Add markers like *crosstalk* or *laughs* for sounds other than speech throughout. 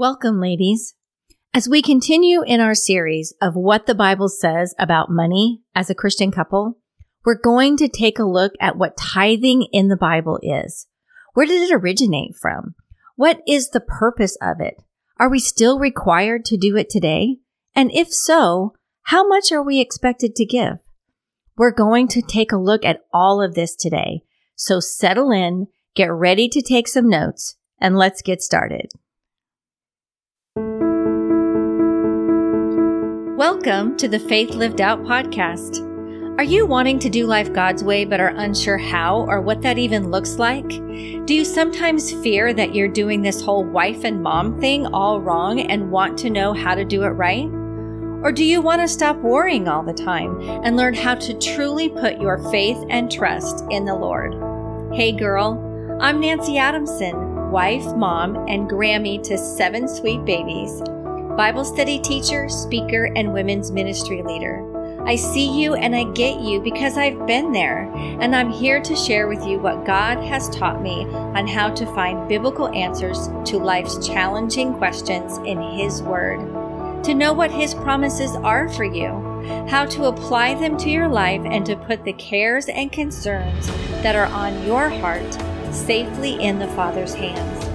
Welcome, ladies. As we continue in our series of what the Bible says about money as a Christian couple, we're going to take a look at what tithing in the Bible is. Where did it originate from? What is the purpose of it? Are we still required to do it today? And if so, how much are we expected to give? We're going to take a look at all of this today. So settle in, get ready to take some notes, and let's get started. Welcome to the Faith Lived Out podcast. Are you wanting to do life God's way but are unsure how or what that even looks like? Do you sometimes fear that you're doing this whole wife and mom thing all wrong and want to know how to do it right? Or do you want to stop worrying all the time and learn how to truly put your faith and trust in the Lord? Hey girl, I'm Nanci Adamson, wife, mom, and Grammy to seven sweet babies. Bible study teacher, speaker, and women's ministry leader. I see you and I get you because I've been there, and I'm here to share with you what God has taught me on how to find biblical answers to life's challenging questions in His Word, to know what His promises are for you, how to apply them to your life, and to put the cares and concerns that are on your heart safely in the Father's hands.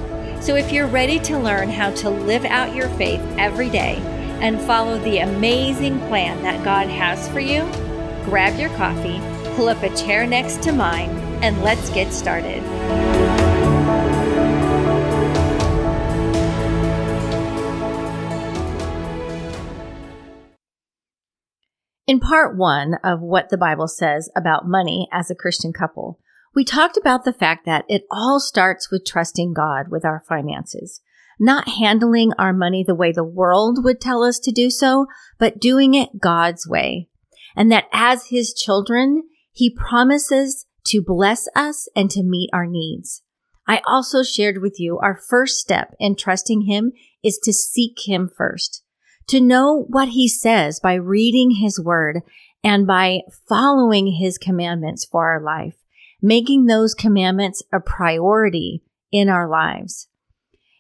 So if you're ready to learn how to live out your faith every day and follow the amazing plan that God has for you, grab your coffee, pull up a chair next to mine, and let's get started. In part one of what the Bible says about money as a Christian couple, we talked about the fact that it all starts with trusting God with our finances, not handling our money the way the world would tell us to do so, but doing it God's way. And that as His children, He promises to bless us and to meet our needs. I also shared with you our first step in trusting Him is to seek Him first, to know what He says by reading His Word and by following His commandments for our life making those commandments a priority in our lives.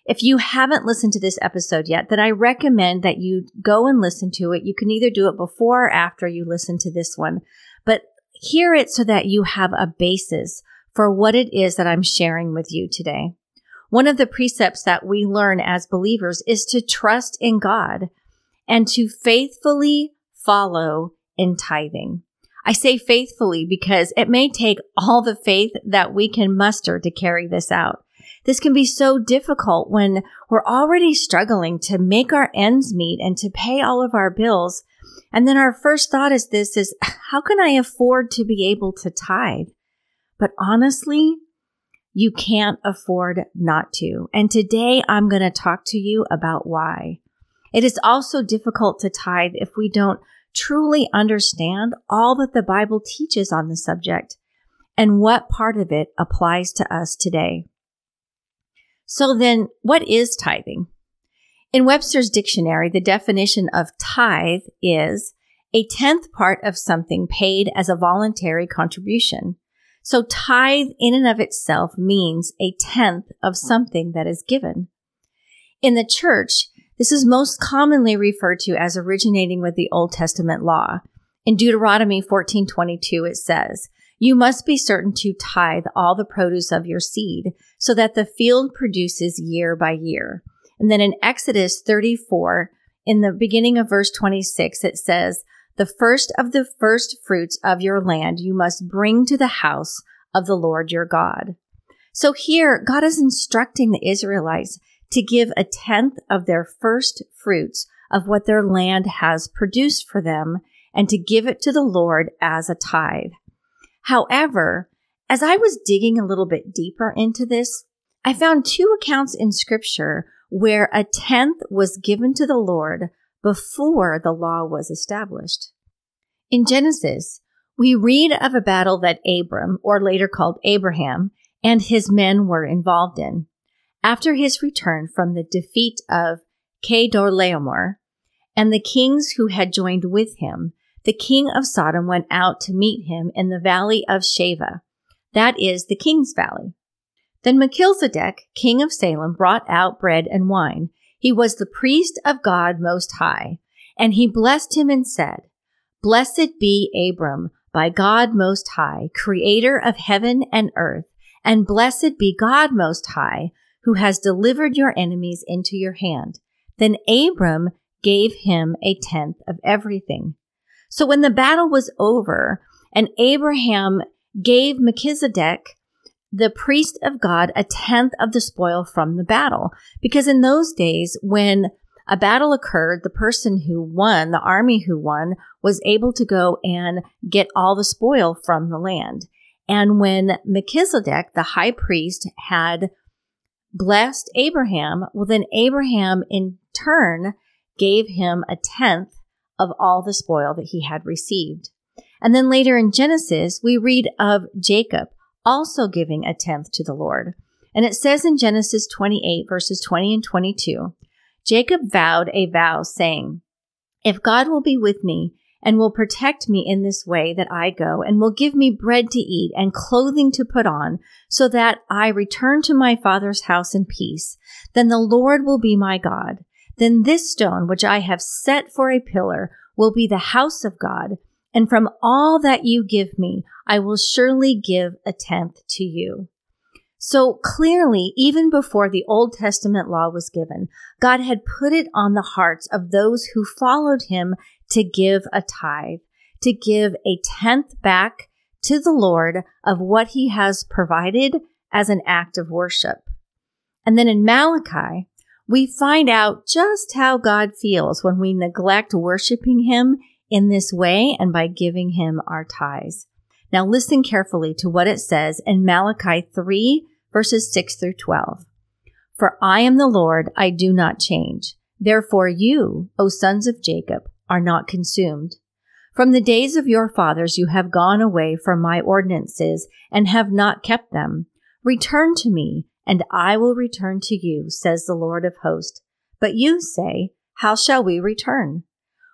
If you haven't listened to this episode yet, then I recommend that you go and listen to it. You can either do it before or after you listen to this one, but hear it so that you have a basis for what it is that I'm sharing with you today. One of the precepts that we learn as believers is to trust in God and to faithfully follow in tithing. I say faithfully because it may take all the faith that we can muster to carry this out. This can be so difficult when we're already struggling to make our ends meet and to pay all of our bills. And then our first thought is this is how can I afford to be able to tithe? But honestly, you can't afford not to. And today I'm going to talk to you about why. It is also difficult to tithe if we don't truly understand all that the Bible teaches on the subject and what part of it applies to us today. So then, what is tithing? In Webster's dictionary, the definition of tithe is a tenth part of something paid as a voluntary contribution. So tithe in and of itself means a tenth of something that is given. In the church, this is most commonly referred to as originating with the Old Testament law. In Deuteronomy 14:22 it says, "You must be certain to tithe all the produce of your seed, so that the field produces year by year." And then in Exodus 34, in the beginning of verse 26, it says, "The first of the first fruits of your land you must bring to the house of the Lord your God." So here, God is instructing the Israelites to give a tenth of their first fruits of what their land has produced for them and to give it to the Lord as a tithe. However, as I was digging a little bit deeper into this, I found two accounts in scripture where a tenth was given to the Lord before the law was established. In Genesis, we read of a battle that Abram, or later called Abraham, and his men were involved in. After his return from the defeat of Chedorlaomer and the kings who had joined with him, the king of Sodom went out to meet him in the valley of Shaveh, that is the king's valley. Then Melchizedek, king of Salem, brought out bread and wine. He was the priest of God Most High, and he blessed him and said, Blessed be Abram by God Most High, creator of heaven and earth, and blessed be God Most High, who has delivered your enemies into your hand. Then Abram gave him a tenth of everything. So when the battle was over and Abraham gave Melchizedek the priest of God a tenth of the spoil from the battle. Because in those days, when a battle occurred, the person who won, the army who won, was able to go and get all the spoil from the land. And when Melchizedek, the high priest, had blessed Abraham, well, then Abraham in turn gave him a tenth of all the spoil that he had received. And then later in Genesis, we read of Jacob also giving a tenth to the Lord. And it says in Genesis 28, verses 20 and 22 Jacob vowed a vow, saying, If God will be with me, and will protect me in this way that I go, and will give me bread to eat and clothing to put on, so that I return to my father's house in peace, then the Lord will be my God. Then this stone, which I have set for a pillar, will be the house of God and from all that you give me, I will surely give a tenth to you. So clearly, even before the Old Testament law was given, God had put it on the hearts of those who followed him to give a tithe, to give a tenth back to the Lord of what he has provided as an act of worship. And then in Malachi, we find out just how God feels when we neglect worshiping him in this way and by giving him our tithes. Now listen carefully to what it says in Malachi 3 verses 6 through 12. For I am the Lord, I do not change. Therefore you, O sons of Jacob, are not consumed. From the days of your fathers you have gone away from my ordinances and have not kept them. Return to me, and I will return to you, says the Lord of hosts. But you say, How shall we return?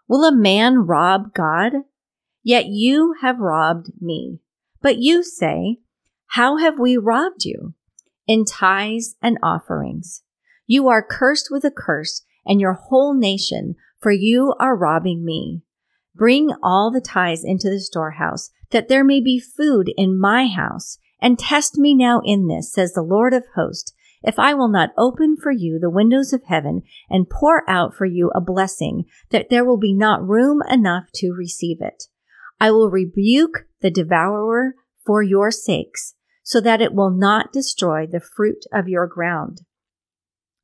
Will a man rob God? Yet you have robbed me. But you say, How have we robbed you? In tithes and offerings. You are cursed with a curse, and your whole nation, for you are robbing me. Bring all the tithes into the storehouse, that there may be food in my house, and test me now in this, says the Lord of hosts, if I will not open for you the windows of heaven and pour out for you a blessing, that there will be not room enough to receive it. I will rebuke the devourer for your sakes, so that it will not destroy the fruit of your ground.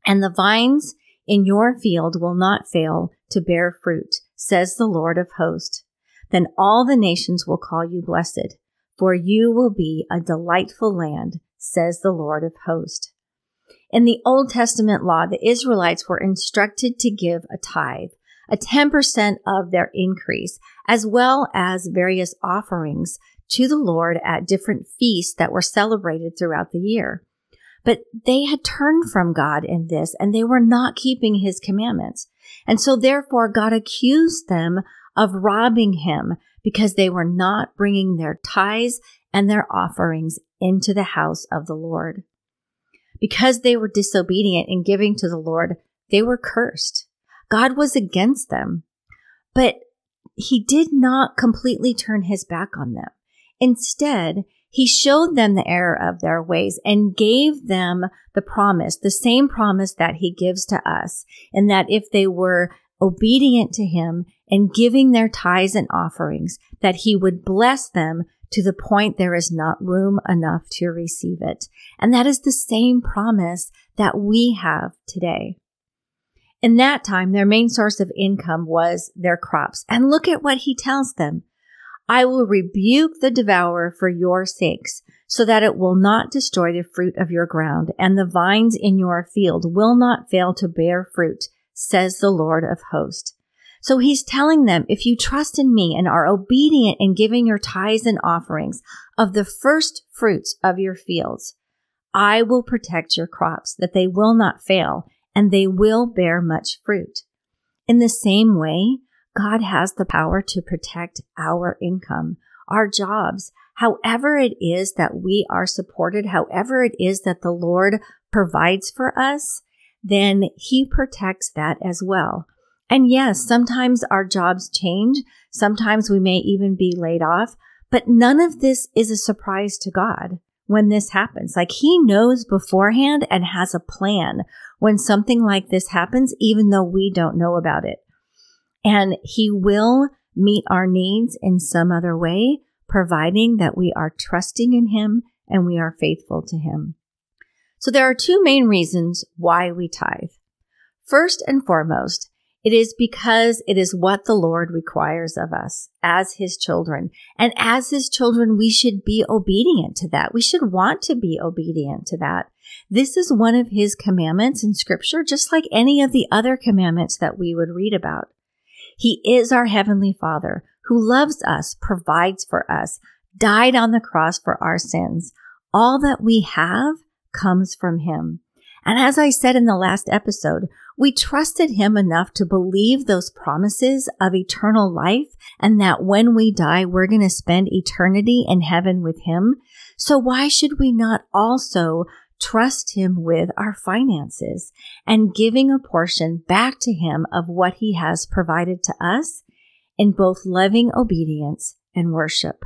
And the vines in your field will not fail to bear fruit, says the Lord of hosts. Then all the nations will call you blessed, for you will be a delightful land, says the Lord of hosts. In the Old Testament law, the Israelites were instructed to give a tithe, a 10% of their increase, as well as various offerings to the Lord at different feasts that were celebrated throughout the year. But they had turned from God in this and they were not keeping his commandments. And so therefore God accused them of robbing him because they were not bringing their tithes and their offerings into the house of the Lord. Because they were disobedient in giving to the Lord, they were cursed. God was against them. But he did not completely turn his back on them. Instead, he showed them the error of their ways and gave them the promise, the same promise that he gives to us, in that if they were obedient to him and giving their tithes and offerings, that he would bless them to the point there is not room enough to receive it. And that is the same promise that we have today. In that time, their main source of income was their crops. And look at what he tells them. I will rebuke the devourer for your sakes, so that it will not destroy the fruit of your ground, and the vines in your field will not fail to bear fruit, says the Lord of hosts. So he's telling them, if you trust in me and are obedient in giving your tithes and offerings of the first fruits of your fields, I will protect your crops that they will not fail and they will bear much fruit. In the same way, God has the power to protect our income, our jobs, however it is that we are supported, however it is that the Lord provides for us. then He protects that as well. And yes, sometimes our jobs change. Sometimes we may even be laid off, but none of this is a surprise to God when this happens. Like He knows beforehand and has a plan when something like this happens, even though we don't know about it. And He will meet our needs in some other way, providing that we are trusting in Him and we are faithful to Him. So there are two main reasons why we tithe. First and foremost, it is because it is what the Lord requires of us as His children. And as His children, we should be obedient to that. We should want to be obedient to that. This is one of His commandments in Scripture, just like any of the other commandments that we would read about. He is our Heavenly Father who loves us, provides for us, died on the cross for our sins. All that we have comes from Him. And as I said in the last episode, we trusted him enough to believe those promises of eternal life and that when we die, we're going to spend eternity in heaven with him. So why should we not also trust him with our finances and giving a portion back to him of what he has provided to us in both loving obedience and worship?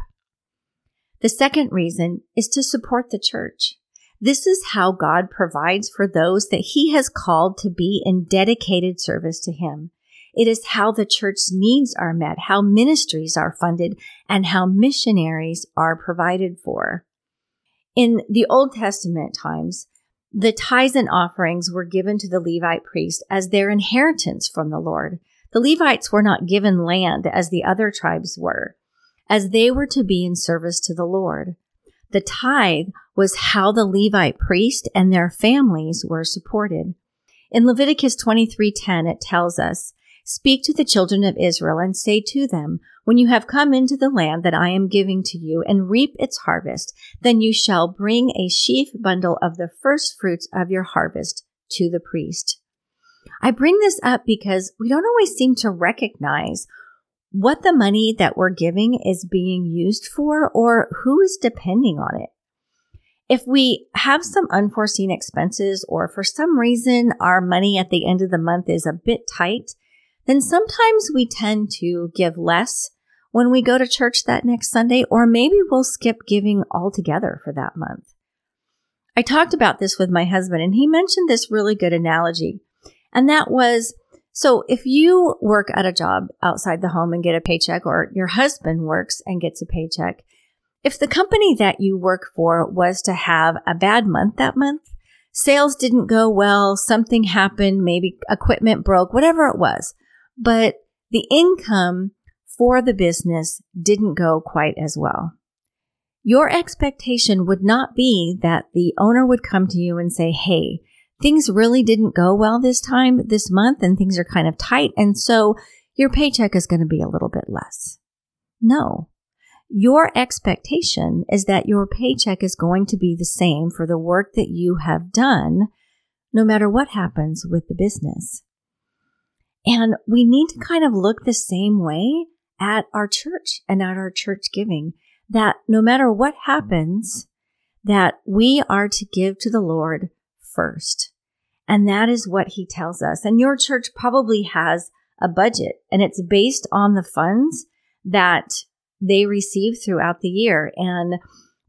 The second reason is to support the church. This is how God provides for those that He has called to be in dedicated service to Him. It is how the church's needs are met, how ministries are funded, and how missionaries are provided for. In the Old Testament times, the tithes and offerings were given to the Levite priest as their inheritance from the Lord. The Levites were not given land as the other tribes were, as they were to be in service to the Lord. The tithe was how the Levite priest and their families were supported. In Leviticus 23:10 it tells us, "Speak to the children of Israel and say to them, when you have come into the land that I am giving to you and reap its harvest, then you shall bring a sheaf bundle of the first fruits of your harvest to the priest." I bring this up because we don't always seem to recognize what the money that we're giving is being used for or who is depending on it. If we have some unforeseen expenses or for some reason our money at the end of the month is a bit tight, then sometimes we tend to give less when we go to church that next Sunday, or maybe we'll skip giving altogether for that month. I talked about this with my husband and he mentioned this really good analogy. And that was so if you work at a job outside the home and get a paycheck, or your husband works and gets a paycheck, if the company that you work for was to have a bad month that month, sales didn't go well, something happened, maybe equipment broke, whatever it was, but the income for the business didn't go quite as well. Your expectation would not be that the owner would come to you and say, Hey, things really didn't go well this time, this month, and things are kind of tight. And so your paycheck is going to be a little bit less. No. Your expectation is that your paycheck is going to be the same for the work that you have done, no matter what happens with the business. And we need to kind of look the same way at our church and at our church giving that no matter what happens, that we are to give to the Lord first. And that is what he tells us. And your church probably has a budget and it's based on the funds that they receive throughout the year. And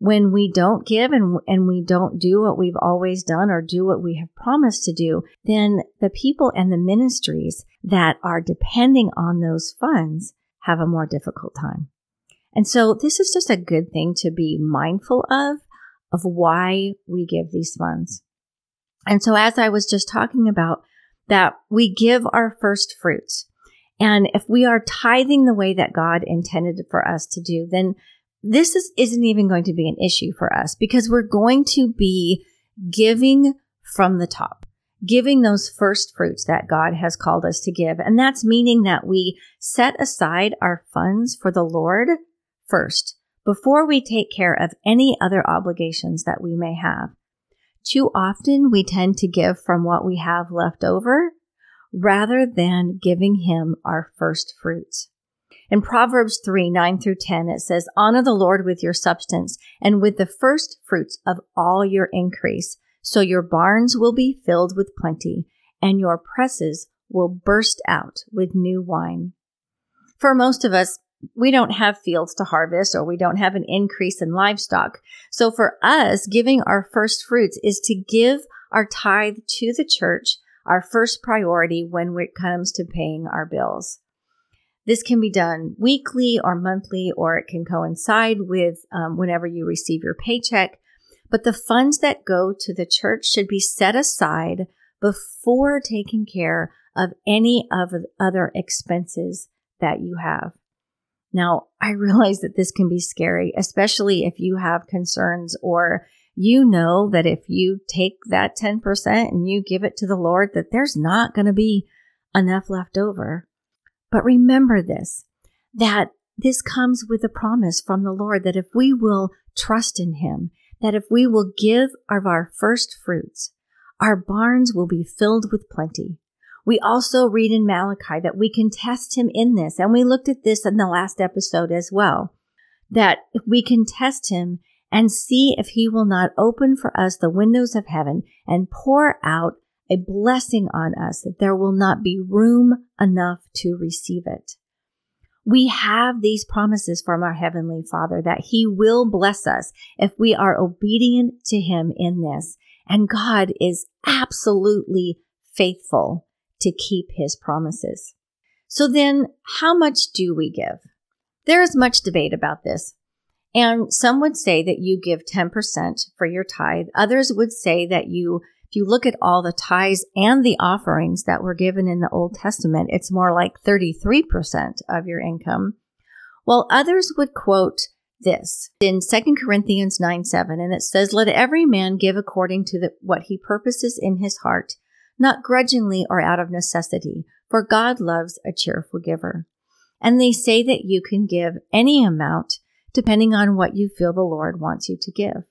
when we don't give and, and we don't do what we've always done or do what we have promised to do, then the people and the ministries that are depending on those funds have a more difficult time. And so this is just a good thing to be mindful of, of why we give these funds. And so, as I was just talking about, that we give our first fruits. And if we are tithing the way that God intended for us to do, then this is, isn't even going to be an issue for us because we're going to be giving from the top, giving those first fruits that God has called us to give. And that's meaning that we set aside our funds for the Lord first before we take care of any other obligations that we may have. Too often we tend to give from what we have left over rather than giving him our first fruits. In Proverbs 3 9 through 10, it says, Honor the Lord with your substance and with the first fruits of all your increase, so your barns will be filled with plenty, and your presses will burst out with new wine. For most of us, we don't have fields to harvest or we don't have an increase in livestock. So for us, giving our first fruits is to give our tithe to the church, our first priority when it comes to paying our bills. This can be done weekly or monthly, or it can coincide with um, whenever you receive your paycheck. But the funds that go to the church should be set aside before taking care of any of the other expenses that you have. Now, I *laughs* realize that this can be scary, especially if you have concerns or you know that if you take that 10% and you give it to the Lord, that there's not going to be enough left over. But remember this, that this comes with a promise from the Lord that if we will trust in Him, that if we will give of our first fruits, our barns will be filled with plenty. We also read in Malachi that we can test him in this, and we looked at this in the last episode as well, that we can test him and see if he will not open for us the windows of heaven and pour out a blessing on us that there will not be room enough to receive it. We have these promises from our Heavenly Father that He will bless us if we are obedient to Him in this. And God is absolutely faithful to keep His promises. So then, how much do we give? There is much debate about this. And some would say that you give 10% for your tithe. Others would say that you if you look at all the tithes and the offerings that were given in the Old Testament, it's more like 33% of your income. While others would quote this in 2 Corinthians 9 7, and it says, Let every man give according to the, what he purposes in his heart, not grudgingly or out of necessity, for God loves a cheerful giver. And they say that you can give any amount depending on what you feel the Lord wants you to give.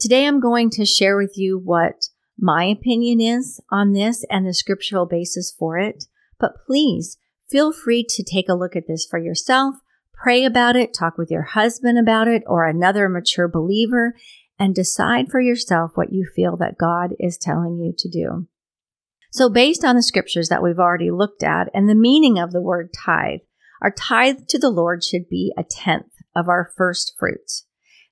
Today I'm going to share with you what my opinion is on this and the scriptural basis for it, but please feel free to take a look at this for yourself, pray about it, talk with your husband about it or another mature believer, and decide for yourself what you feel that God is telling you to do. So, based on the scriptures that we've already looked at and the meaning of the word tithe, our tithe to the Lord should be a tenth of our first fruits.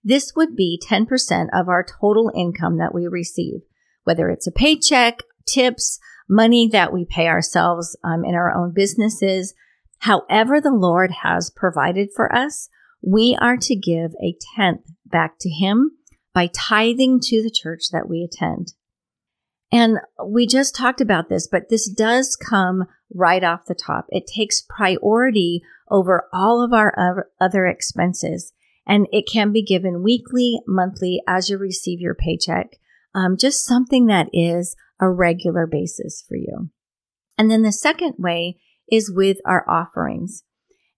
This would be 10% of our total income that we receive whether it's a paycheck, tips, money that we pay ourselves um, in our own businesses. However, the Lord has provided for us, we are to give a tenth back to Him by tithing to the church that we attend. And we just talked about this, but this does come right off the top. It takes priority over all of our other expenses, and it can be given weekly, monthly as you receive your paycheck um, just something that is a regular basis for you. And then the second way is with our offerings.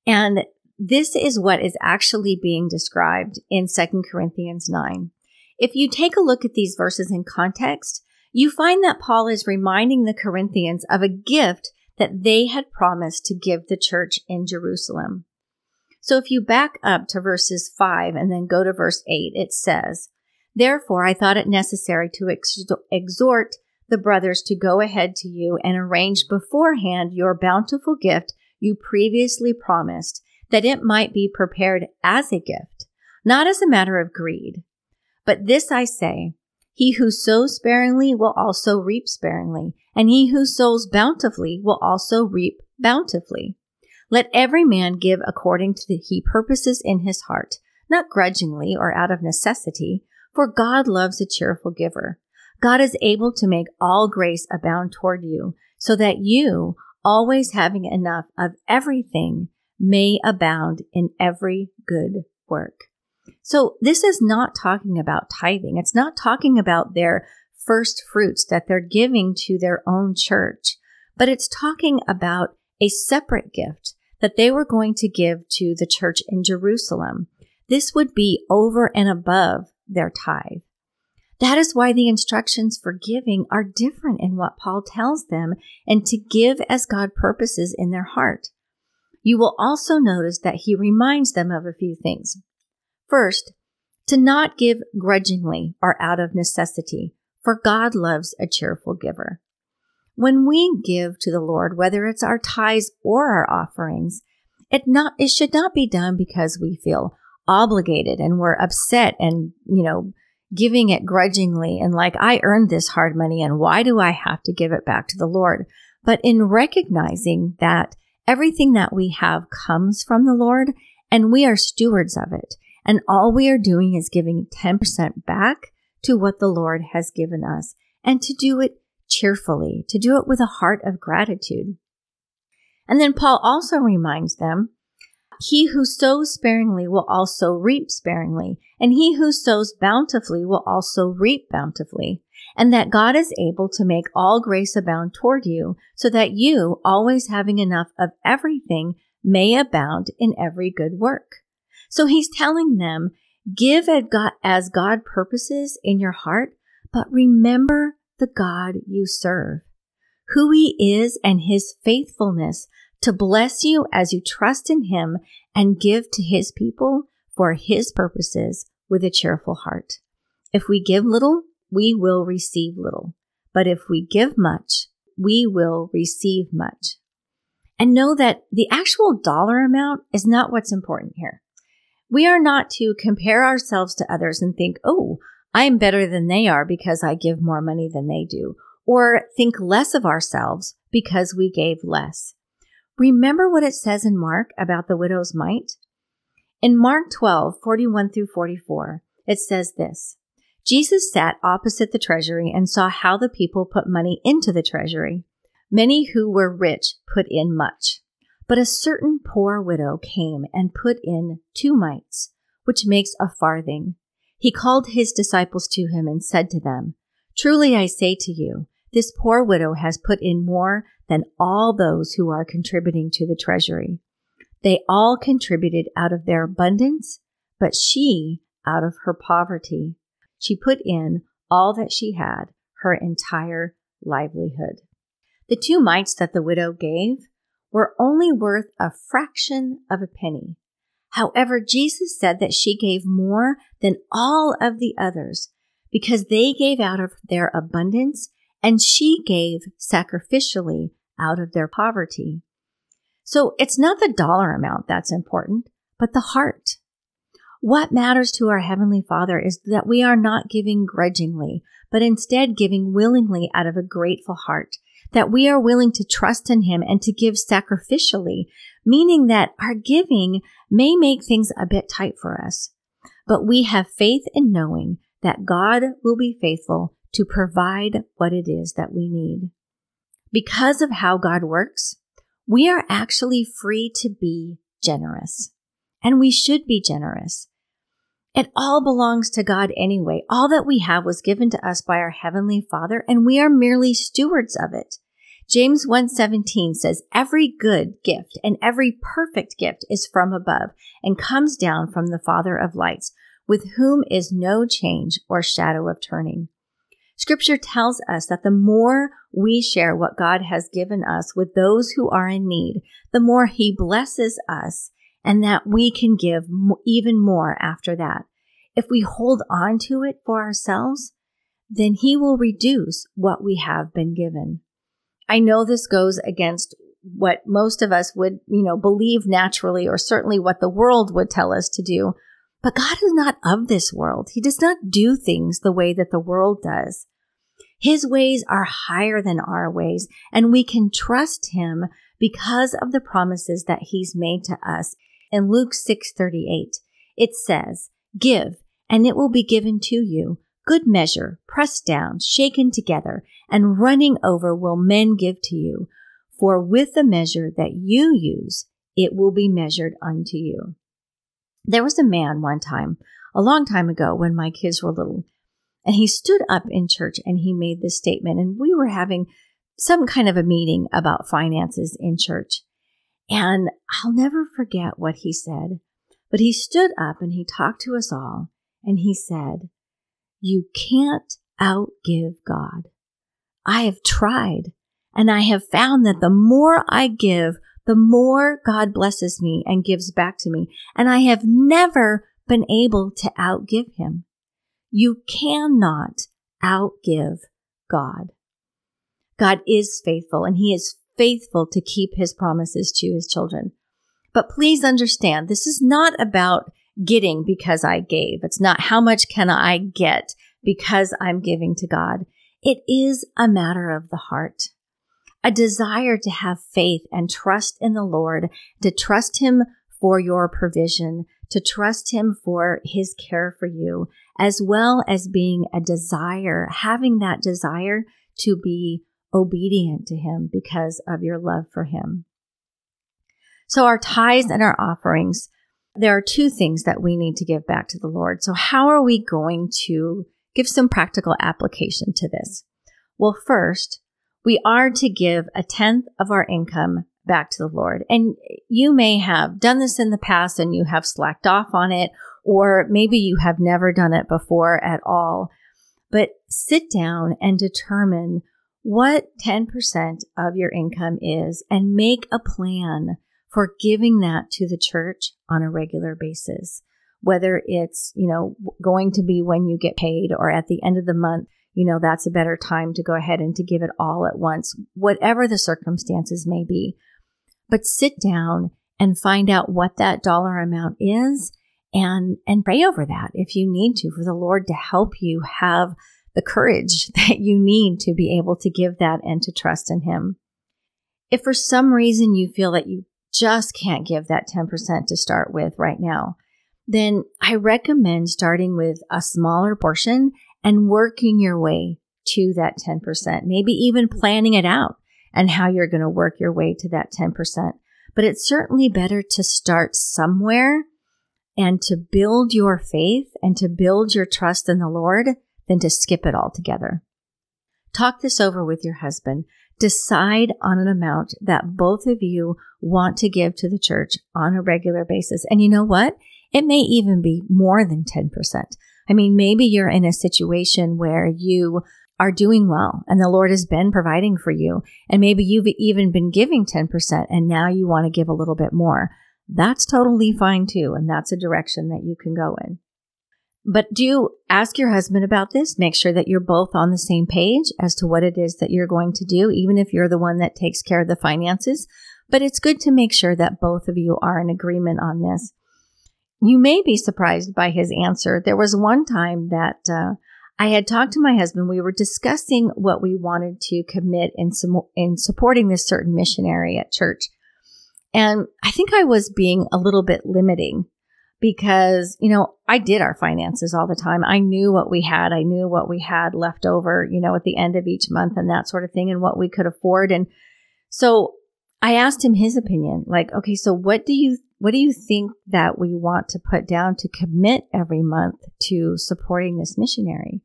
And this is what is actually being described in 2 Corinthians 9. If you take a look at these verses in context, you find that Paul is reminding the Corinthians of a gift that they had promised to give the church in Jerusalem. So if you back up to verses 5 and then go to verse 8, it says, Therefore, I thought it necessary to ex- exhort the brothers to go ahead to you and arrange beforehand your bountiful gift you previously promised, that it might be prepared as a gift, not as a matter of greed. But this I say, he who sows sparingly will also reap sparingly, and he who sows bountifully will also reap bountifully. Let every man give according to the he purposes in his heart, not grudgingly or out of necessity, for God loves a cheerful giver. God is able to make all grace abound toward you, so that you, always having enough of everything, may abound in every good work. So this is not talking about tithing. It's not talking about their first fruits that they're giving to their own church, but it's talking about a separate gift that they were going to give to the church in Jerusalem. This would be over and above their tithe. That is why the instructions for giving are different in what Paul tells them and to give as God purposes in their heart. You will also notice that he reminds them of a few things. First, to not give grudgingly or out of necessity, for God loves a cheerful giver. When we give to the Lord, whether it's our tithes or our offerings, it not it should not be done because we feel obligated and we're upset and you know giving it grudgingly and like I earned this hard money and why do I have to give it back to the Lord? But in recognizing that everything that we have comes from the Lord and we are stewards of it. And all we are doing is giving 10% back to what the Lord has given us and to do it cheerfully, to do it with a heart of gratitude. And then Paul also reminds them he who sows sparingly will also reap sparingly, and he who sows bountifully will also reap bountifully. And that God is able to make all grace abound toward you, so that you, always having enough of everything, may abound in every good work. So he's telling them, give as God purposes in your heart, but remember the God you serve, who he is and his faithfulness to bless you as you trust in him and give to his people for his purposes with a cheerful heart. If we give little, we will receive little. But if we give much, we will receive much. And know that the actual dollar amount is not what's important here. We are not to compare ourselves to others and think, oh, I'm better than they are because I give more money than they do, or think less of ourselves because we gave less. Remember what it says in Mark about the widow's mite? In Mark 12, 41 through 44, it says this Jesus sat opposite the treasury and saw how the people put money into the treasury. Many who were rich put in much. But a certain poor widow came and put in two mites, which makes a farthing. He called his disciples to him and said to them, Truly I say to you, this poor widow has put in more than all those who are contributing to the treasury. They all contributed out of their abundance, but she out of her poverty. She put in all that she had, her entire livelihood. The two mites that the widow gave were only worth a fraction of a penny. However, Jesus said that she gave more than all of the others because they gave out of their abundance and she gave sacrificially out of their poverty. So it's not the dollar amount that's important, but the heart. What matters to our Heavenly Father is that we are not giving grudgingly, but instead giving willingly out of a grateful heart, that we are willing to trust in Him and to give sacrificially, meaning that our giving may make things a bit tight for us. But we have faith in knowing that God will be faithful to provide what it is that we need. Because of how God works, we are actually free to be generous. And we should be generous. It all belongs to God anyway. All that we have was given to us by our heavenly Father, and we are merely stewards of it. James 1:17 says every good gift and every perfect gift is from above and comes down from the Father of lights, with whom is no change or shadow of turning. Scripture tells us that the more we share what God has given us with those who are in need, the more He blesses us and that we can give even more after that. If we hold on to it for ourselves, then He will reduce what we have been given. I know this goes against what most of us would, you know, believe naturally, or certainly what the world would tell us to do. But God is not of this world. He does not do things the way that the world does. His ways are higher than our ways, and we can trust him because of the promises that he's made to us. In Luke 6:38, it says, "Give, and it will be given to you. Good measure, pressed down, shaken together, and running over will men give to you. For with the measure that you use, it will be measured unto you." There was a man one time, a long time ago when my kids were little, and he stood up in church and he made this statement. And we were having some kind of a meeting about finances in church. And I'll never forget what he said. But he stood up and he talked to us all and he said, You can't outgive God. I have tried and I have found that the more I give, the more God blesses me and gives back to me. And I have never been able to outgive him. You cannot outgive God. God is faithful and he is faithful to keep his promises to his children. But please understand, this is not about getting because I gave. It's not how much can I get because I'm giving to God. It is a matter of the heart, a desire to have faith and trust in the Lord, to trust him for your provision, to trust him for his care for you, as well as being a desire, having that desire to be obedient to him because of your love for him. So our tithes and our offerings, there are two things that we need to give back to the Lord. So how are we going to give some practical application to this? Well, first, we are to give a tenth of our income back to the Lord. And you may have done this in the past and you have slacked off on it, or maybe you have never done it before at all. But sit down and determine what 10% of your income is and make a plan for giving that to the church on a regular basis. Whether it's, you know, going to be when you get paid or at the end of the month, you know, that's a better time to go ahead and to give it all at once, whatever the circumstances may be. But sit down and find out what that dollar amount is and, and pray over that if you need to for the Lord to help you have the courage *laughs* that you need to be able to give that and to trust in Him. If for some reason you feel that you just can't give that 10% to start with right now, then I recommend starting with a smaller portion and working your way to that 10%, maybe even planning it out and how you're going to work your way to that 10%. But it's certainly better to start somewhere and to build your faith and to build your trust in the Lord than to skip it altogether. Talk this over with your husband. Decide on an amount that both of you want to give to the church on a regular basis. And you know what? It may even be more than 10%. I mean, maybe you're in a situation where you are doing well and the Lord has been providing for you. And maybe you've even been giving 10% and now you want to give a little bit more. That's totally fine too. And that's a direction that you can go in. But do ask your husband about this. Make sure that you're both on the same page as to what it is that you're going to do, even if you're the one that takes care of the finances. But it's good to make sure that both of you are in agreement on this. You may be surprised by his answer. There was one time that uh, I had talked to my husband. We were discussing what we wanted to commit in, some, in supporting this certain missionary at church. And I think I was being a little bit limiting because, you know, I did our finances all the time. I knew what we had. I knew what we had left over, you know, at the end of each month and that sort of thing and what we could afford. And so I asked him his opinion, like, okay, so what do you, what do you think that we want to put down to commit every month to supporting this missionary?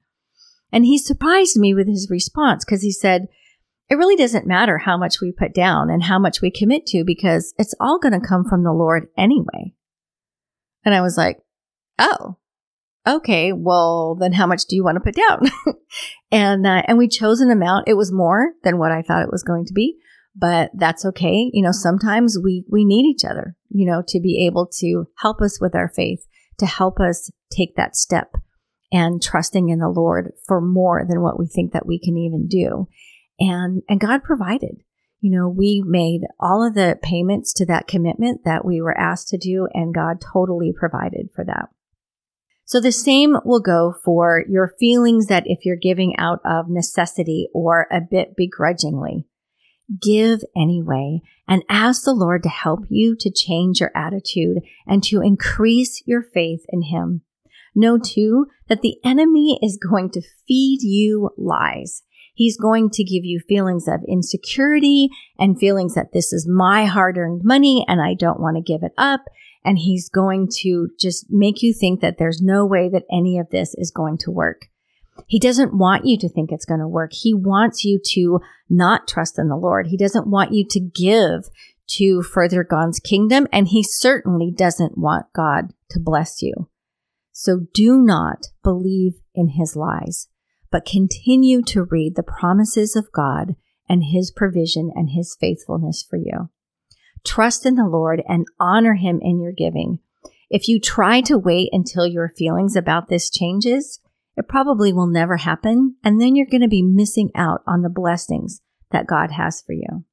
And he surprised me with his response because he said, it really doesn't matter how much we put down and how much we commit to because it's all going to come from the Lord anyway. And I was like, oh, okay, well, then how much do you want to put down? *laughs* and, uh, and we chose an amount. It was more than what I thought it was going to be, but that's okay. You know, sometimes we, we need each other, you know, to be able to help us with our faith, to help us take that step and trusting in the Lord for more than what we think that we can even do. And, and God provided you know, we made all of the payments to that commitment that we were asked to do, and God totally provided for that. So the same will go for your feelings that if you're giving out of necessity or a bit begrudgingly, give anyway and ask the Lord to help you to change your attitude and to increase your faith in Him. Know too that the enemy is going to feed you lies He's going to give you feelings of insecurity and feelings that this is my hard earned money and I don't want to give it up. And he's going to just make you think that there's no way that any of this is going to work. He doesn't want you to think it's going to work. He wants you to not trust in the Lord. He doesn't want you to give to further God's kingdom. And he certainly doesn't want God to bless you. So do not believe in his lies but continue to read the promises of God and His provision and His faithfulness for you. Trust in the Lord and honor Him in your giving. If you try to wait until your feelings about this changes, it probably will never happen, and then you're going to be missing out on the blessings that God has for you.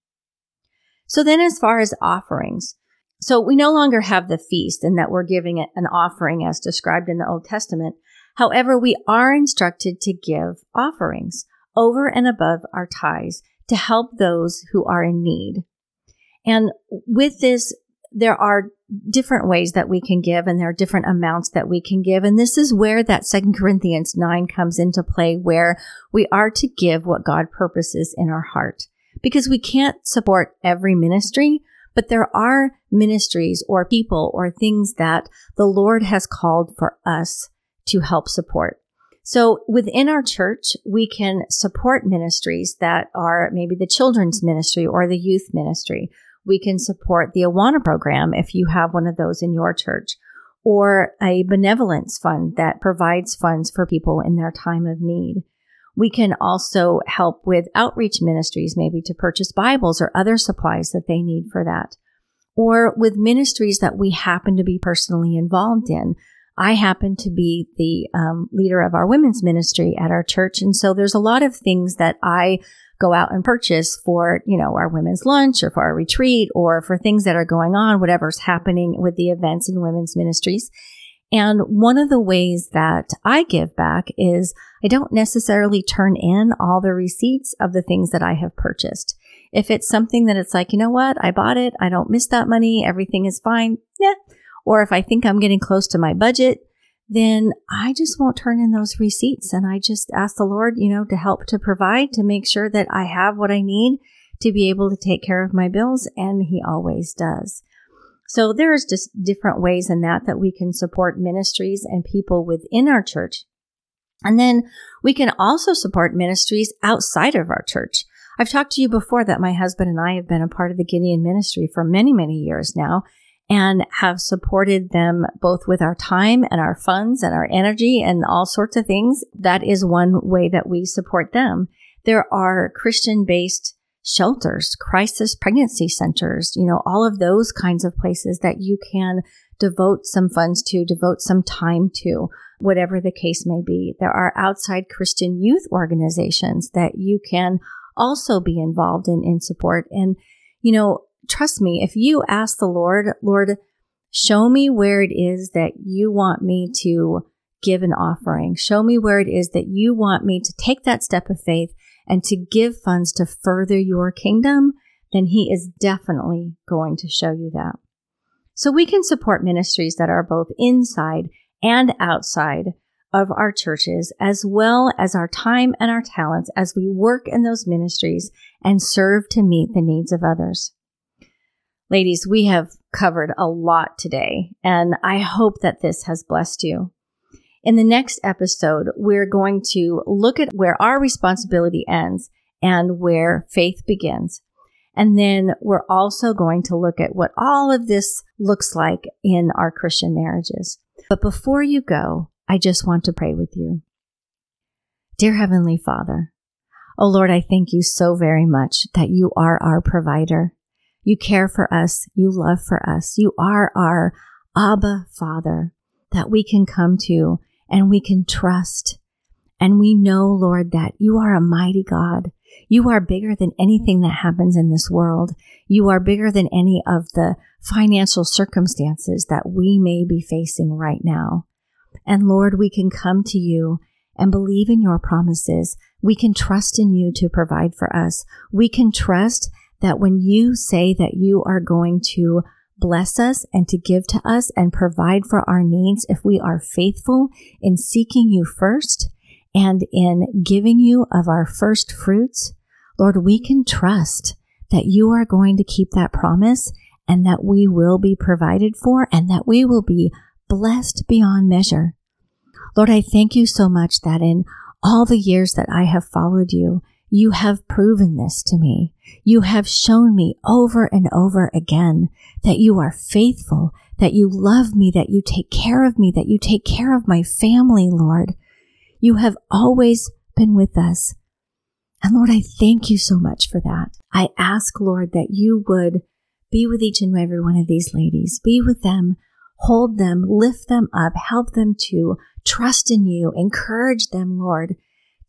So then as far as offerings, so we no longer have the feast and that we're giving an offering as described in the Old Testament. However, we are instructed to give offerings over and above our tithes to help those who are in need. And with this, there are different ways that we can give and there are different amounts that we can give. And this is where that Second Corinthians 9 comes into play, where we are to give what God purposes in our heart. Because we can't support every ministry, but there are ministries or people or things that the Lord has called for us to help support. So within our church, we can support ministries that are maybe the children's ministry or the youth ministry. We can support the Awana program if you have one of those in your church or a benevolence fund that provides funds for people in their time of need. We can also help with outreach ministries, maybe to purchase Bibles or other supplies that they need for that. Or with ministries that we happen to be personally involved in. I happen to be the um, leader of our women's ministry at our church. And so there's a lot of things that I go out and purchase for, you know, our women's lunch or for our retreat or for things that are going on, whatever's happening with the events in women's ministries. And one of the ways that I give back is I don't necessarily turn in all the receipts of the things that I have purchased. If it's something that it's like, you know what, I bought it, I don't miss that money, everything is fine, yeah, or if I think I'm getting close to my budget, then I just won't turn in those receipts. And I just ask the Lord, you know, to help to provide, to make sure that I have what I need to be able to take care of my bills. And He always does. So there's just different ways in that that we can support ministries and people within our church. And then we can also support ministries outside of our church. I've talked to you before that my husband and I have been a part of the Gideon ministry for many, many years now and have supported them both with our time and our funds and our energy and all sorts of things. That is one way that we support them. There are Christian based shelters, crisis pregnancy centers, you know, all of those kinds of places that you can devote some funds to, devote some time to, whatever the case may be. There are outside Christian youth organizations that you can also be involved in in support. And, you know, trust me, if you ask the Lord, Lord, show me where it is that you want me to give an offering. Show me where it is that you want me to take that step of faith and to give funds to further your kingdom, then he is definitely going to show you that. So we can support ministries that are both inside and outside of our churches, as well as our time and our talents as we work in those ministries and serve to meet the needs of others. Ladies, we have covered a lot today, and I hope that this has blessed you. In the next episode, we're going to look at where our responsibility ends and where faith begins. And then we're also going to look at what all of this looks like in our Christian marriages. But before you go, I just want to pray with you. Dear Heavenly Father, Oh Lord, I thank you so very much that you are our provider. You care for us. You love for us. You are our Abba Father that we can come to and we can trust. And we know, Lord, that you are a mighty God. You are bigger than anything that happens in this world. You are bigger than any of the financial circumstances that we may be facing right now. And Lord, we can come to you and believe in your promises. We can trust in you to provide for us. We can trust that when you say that you are going to bless us and to give to us and provide for our needs, if we are faithful in seeking you first and in giving you of our first fruits, Lord, we can trust that you are going to keep that promise and that we will be provided for and that we will be blessed beyond measure. Lord, I thank you so much that in all the years that I have followed you, you have proven this to me. You have shown me over and over again that you are faithful, that you love me, that you take care of me, that you take care of my family, Lord. You have always been with us. And Lord, I thank you so much for that. I ask, Lord, that you would be with each and every one of these ladies, be with them, hold them, lift them up, help them to trust in you, encourage them, Lord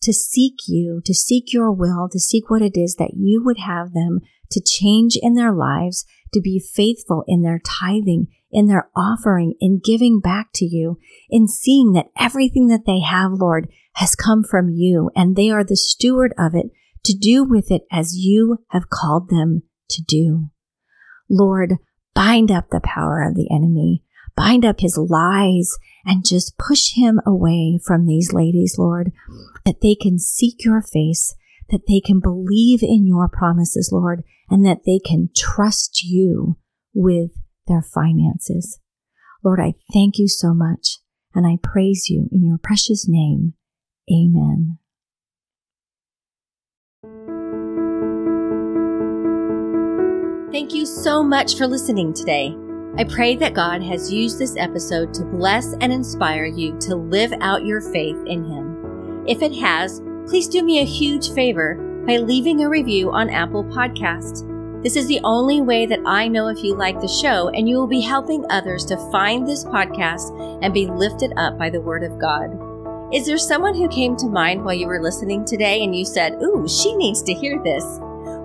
to seek you, to seek your will, to seek what it is that you would have them to change in their lives, to be faithful in their tithing, in their offering, in giving back to you, in seeing that everything that they have, Lord, has come from you and they are the steward of it to do with it as you have called them to do. Lord, bind up the power of the enemy, bind up his lies and just push him away from these ladies, Lord, that they can seek your face, that they can believe in your promises, Lord, and that they can trust you with their finances. Lord, I thank you so much and I praise you in your precious name. Amen. Thank you so much for listening today. I pray that God has used this episode to bless and inspire you to live out your faith in Him. If it has, please do me a huge favor by leaving a review on Apple Podcast. This is the only way that I know if you like the show, and you will be helping others to find this podcast and be lifted up by the Word of God. Is there someone who came to mind while you were listening today and you said, Ooh, she needs to hear this?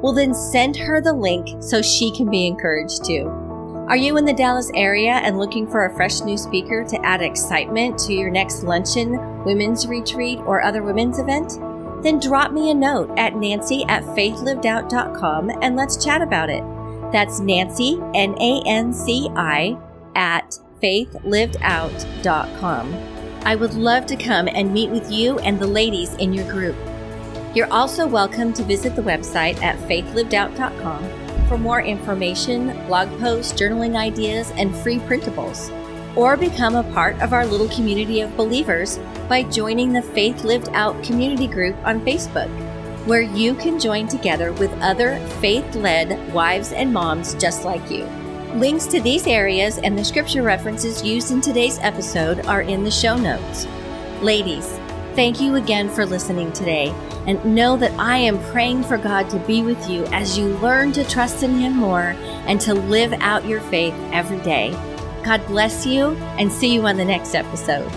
Well, then send her the link so she can be encouraged too. Are you in the Dallas area and looking for a fresh new speaker to add excitement to your next luncheon, women's retreat, or other women's event? Then drop me a note at nanci at faithlivedout.com and let's chat about it. That's Nanci, N A N C I, at faithlivedout.com. I would love to come and meet with you and the ladies in your group. You're also welcome to visit the website at faithlivedout.com for more information, blog posts, journaling ideas, and free printables. Or become a part of our little community of believers by joining the Faith Lived Out community group on Facebook, where you can join together with other faith led wives and moms just like you. Links to these areas and the scripture references used in today's episode are in the show notes. Ladies, thank you again for listening today, and know that I am praying for God to be with you as you learn to trust in Him more and to live out your faith every day. God bless you, and see you on the next episode.